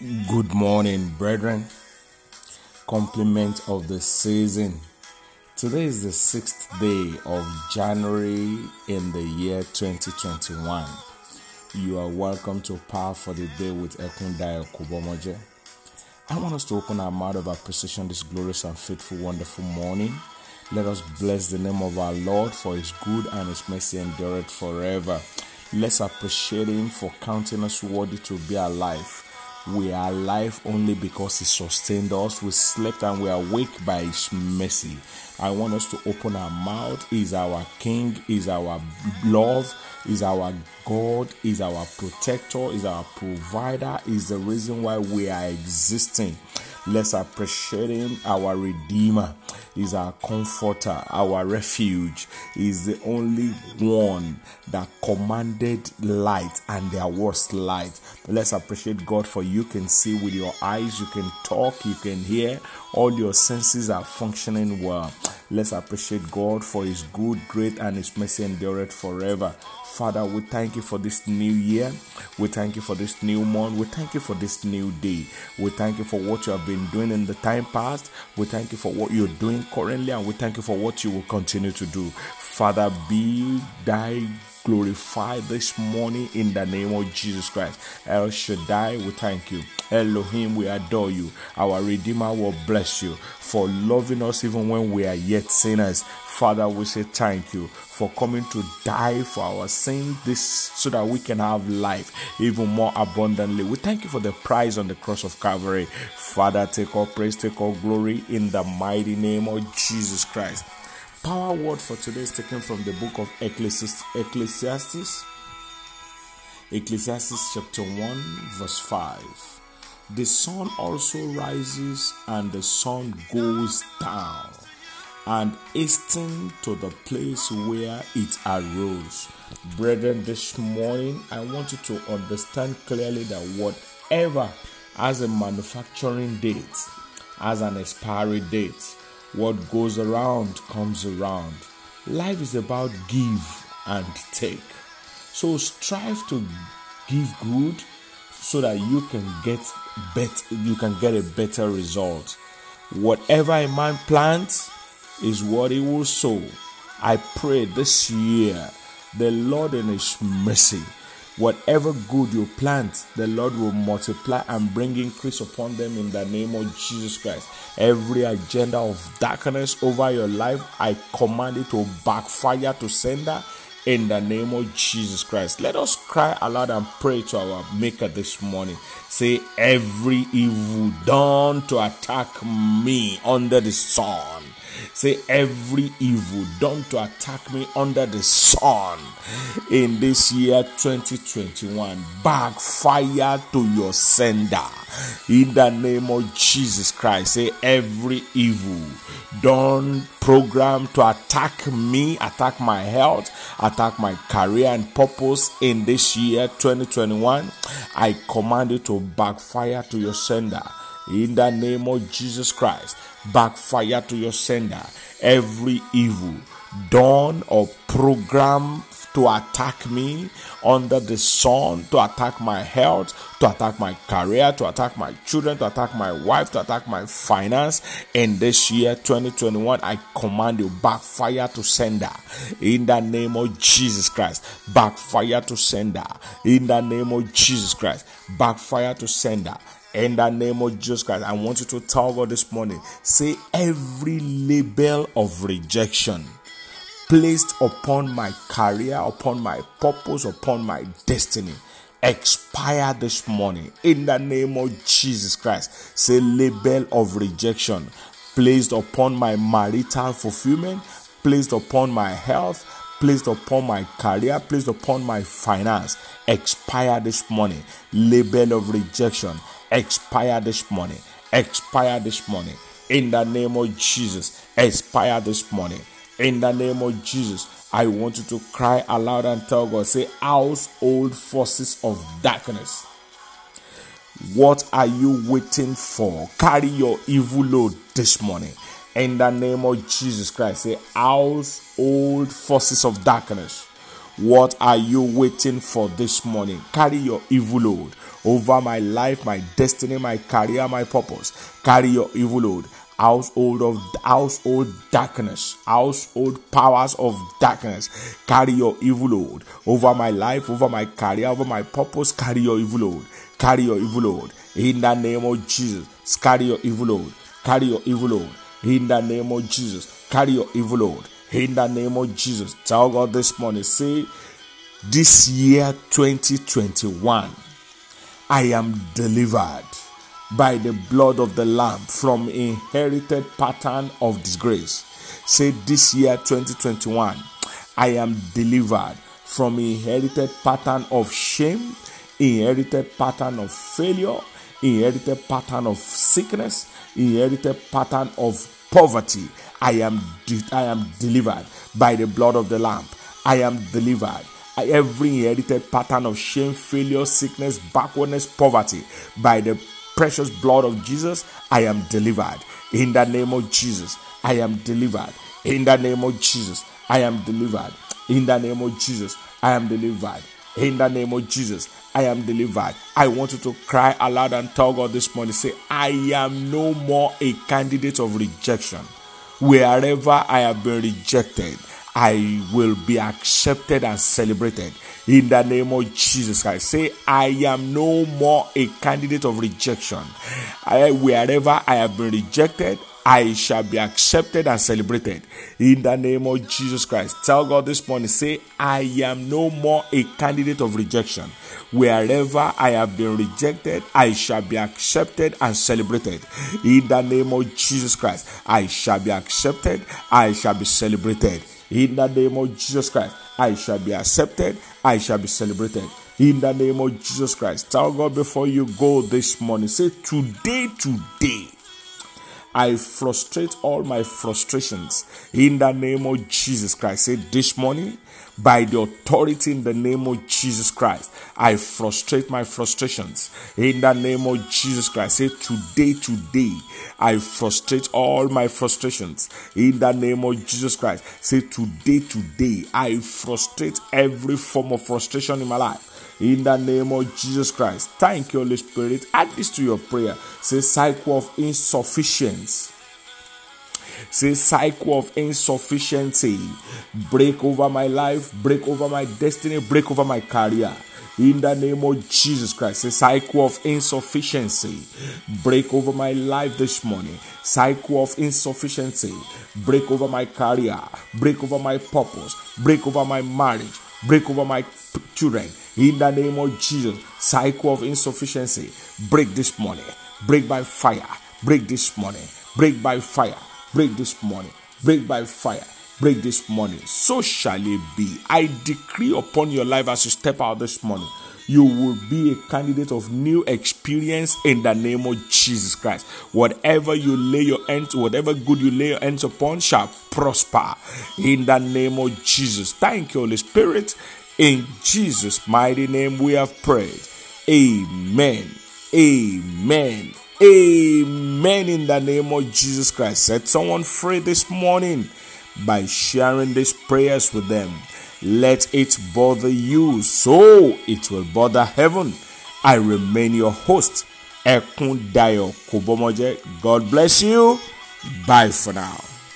Good morning, brethren. Compliment of the season. Today is the sixth day of January in the year 2021. You are welcome to Power for the Day with Ekundayo Kubomoje. I want us to open our mouth of appreciation this glorious and faithful, wonderful morning. Let us bless the name of our Lord for his good and his mercy endureth forever. Let's appreciate him for counting us worthy to be alive we are alive only because He sustained us. We slept and we are awake by His mercy. I want us to open our mouth. He's our King, He's our love, He's our God, He's our protector, He's our provider, He's the reason why we are existing. Let's appreciate Him, our Redeemer. He's our comforter, our refuge. He's the only one that commanded light and there was light. Let's appreciate God for you can see with your eyes, you can talk, you can hear, all your senses are functioning well. Let's appreciate God for His good, great, and His mercy endureth forever. Father, we thank you for this new year. We thank you for this new month. We thank you for this new day. We thank you for what you have been doing in the time past. We thank you for what you're doing currently, and we thank you for what you will continue to do. Father, be thy glorified this morning in the name of Jesus Christ. El Shaddai, we thank you. Elohim, we adore you. Our Redeemer will bless you for loving us even when we are yet sinners. Father, we say thank you for coming to die for our sin this so that we can have life even more abundantly. We thank you for the prize on the cross of Calvary. Father, take all praise, take all glory in the mighty name of Jesus Christ. Power word for today is taken from the book of Ecclesiastes. Ecclesiastes chapter 1, verse 5. The sun also rises and the sun goes down and hasten to the place where it arose. Brethren, this morning I want you to understand clearly that whatever has a manufacturing date, has an expiry date, what goes around comes around. Life is about give and take. So strive to give good so that you can get better you can get a better result. Whatever a man plants is what he will sow. I pray this year the Lord in his mercy Whatever good you plant, the Lord will multiply and bring increase upon them in the name of Jesus Christ. Every agenda of darkness over your life, I command it to backfire to sender in the name of Jesus Christ. Let us cry aloud and pray to our Maker this morning. Say, every evil done to attack me under the sun Say, every evil done to attack me under the sun in this year 2021, backfire to your sender. In the name of Jesus Christ, say, every evil done program to attack me, attack my health, attack my career and purpose in this year 2021, I command it to backfire to your sender in the name of Jesus Christ. Backfire to your sender. Every evil done or program to attack me under the sun, to attack my health, to attack my career, to attack my children, to attack my wife, to attack my finance. In this year 2021, I command you backfire to sender in the name of Jesus Christ. Backfire to sender in the name of Jesus Christ. Backfire to sender in the name of Jesus Christ, I want you to God this morning say, every label of rejection placed upon my career, upon my purpose, upon my destiny expire this morning in the name of Jesus Christ. Say, label of rejection placed upon my marital fulfillment, placed upon my health, placed upon my career, placed upon my finance, expire this morning. Label of rejection expire this morning. Expire this morning. In the name of Jesus, expire this morning. In the name of Jesus, I want you to cry aloud and tell God, say, household forces of darkness. What are you waiting for? Carry your evil load this morning. In the name of Jesus Christ, say, household forces of darkness. What are you waiting for this morning? Carry your evil load over my life, my destiny, my career, my purpose. Carry your evil load. Household of household darkness, household powers of darkness. Carry your evil load over my life, over my career, over my purpose. Carry your evil load. Carry your evil load. In the name of Jesus, carry your evil load. Carry your evil load. In the name of Jesus, carry your evil load. In the name of Jesus, tell God this morning, say, this year 2021, I am delivered by the blood of the Lamb from inherited pattern of disgrace. Say, this year 2021, I am delivered from inherited pattern of shame, inherited pattern of failure, inherited pattern of sickness, inherited pattern of poverty. I am de- I am delivered by the blood of the lamb. I am delivered. Every inherited pattern of shame, failure, sickness, backwardness, poverty, by the precious blood of Jesus, I am delivered. In the name of Jesus, I am delivered. In the name of Jesus, I am delivered. In the name of Jesus, I am delivered. In the name of Jesus, I am delivered. I want you to cry aloud and tell God this morning say, I am no more a candidate of rejection. Wherever I have been rejected, I will be accepted and celebrated in the name of Jesus Christ. Say, I am no more a candidate of rejection. I, wherever I have been rejected, I shall be accepted and celebrated in the name of Jesus Christ. Tell God this morning, say, I am no more a candidate of rejection. Wherever I have been rejected, I shall be accepted and celebrated in the name of Jesus Christ. I shall be accepted, I shall be celebrated in the name of Jesus Christ. I shall be accepted, I shall be celebrated in the name of Jesus Christ. Tell God before you go this morning, say, Today, today. I frustrate all my frustrations in the name of Jesus Christ. Say this morning, by the authority in the name of Jesus Christ, I frustrate my frustrations in the name of Jesus Christ. Say today, today, I frustrate all my frustrations in the name of Jesus Christ. Say today, today, I frustrate every form of frustration in my life in the name of Jesus Christ. Thank you, Holy Spirit. Add this to your prayer. Say, cycle of insufficiency. Say, cycle of insufficiency. Break over my life, break over my destiny, break over my career. In the name of Jesus Christ, a cycle of insufficiency. Break over my life this morning. Cycle of insufficiency. Break over my career, break over my purpose, break over my marriage, break over my children. In the name of Jesus. Cycle of insufficiency. Break this morning, break by fire, break this morning, break by fire, break this morning, break by fire. Break this morning, so shall it be. I decree upon your life as you step out this morning you will be a candidate of new experience in the name of Jesus Christ. Whatever you lay your hands, whatever good you lay your hands upon shall prosper in the name of Jesus. Thank you, Holy Spirit. In Jesus' mighty name we have prayed. Amen. Amen. Amen. In the name of Jesus Christ. Set someone free this morning by sharing these prayers with them. Let it bother you, so it will bother heaven. I remain your host, Ekun Dayo. God bless you. Bye for now.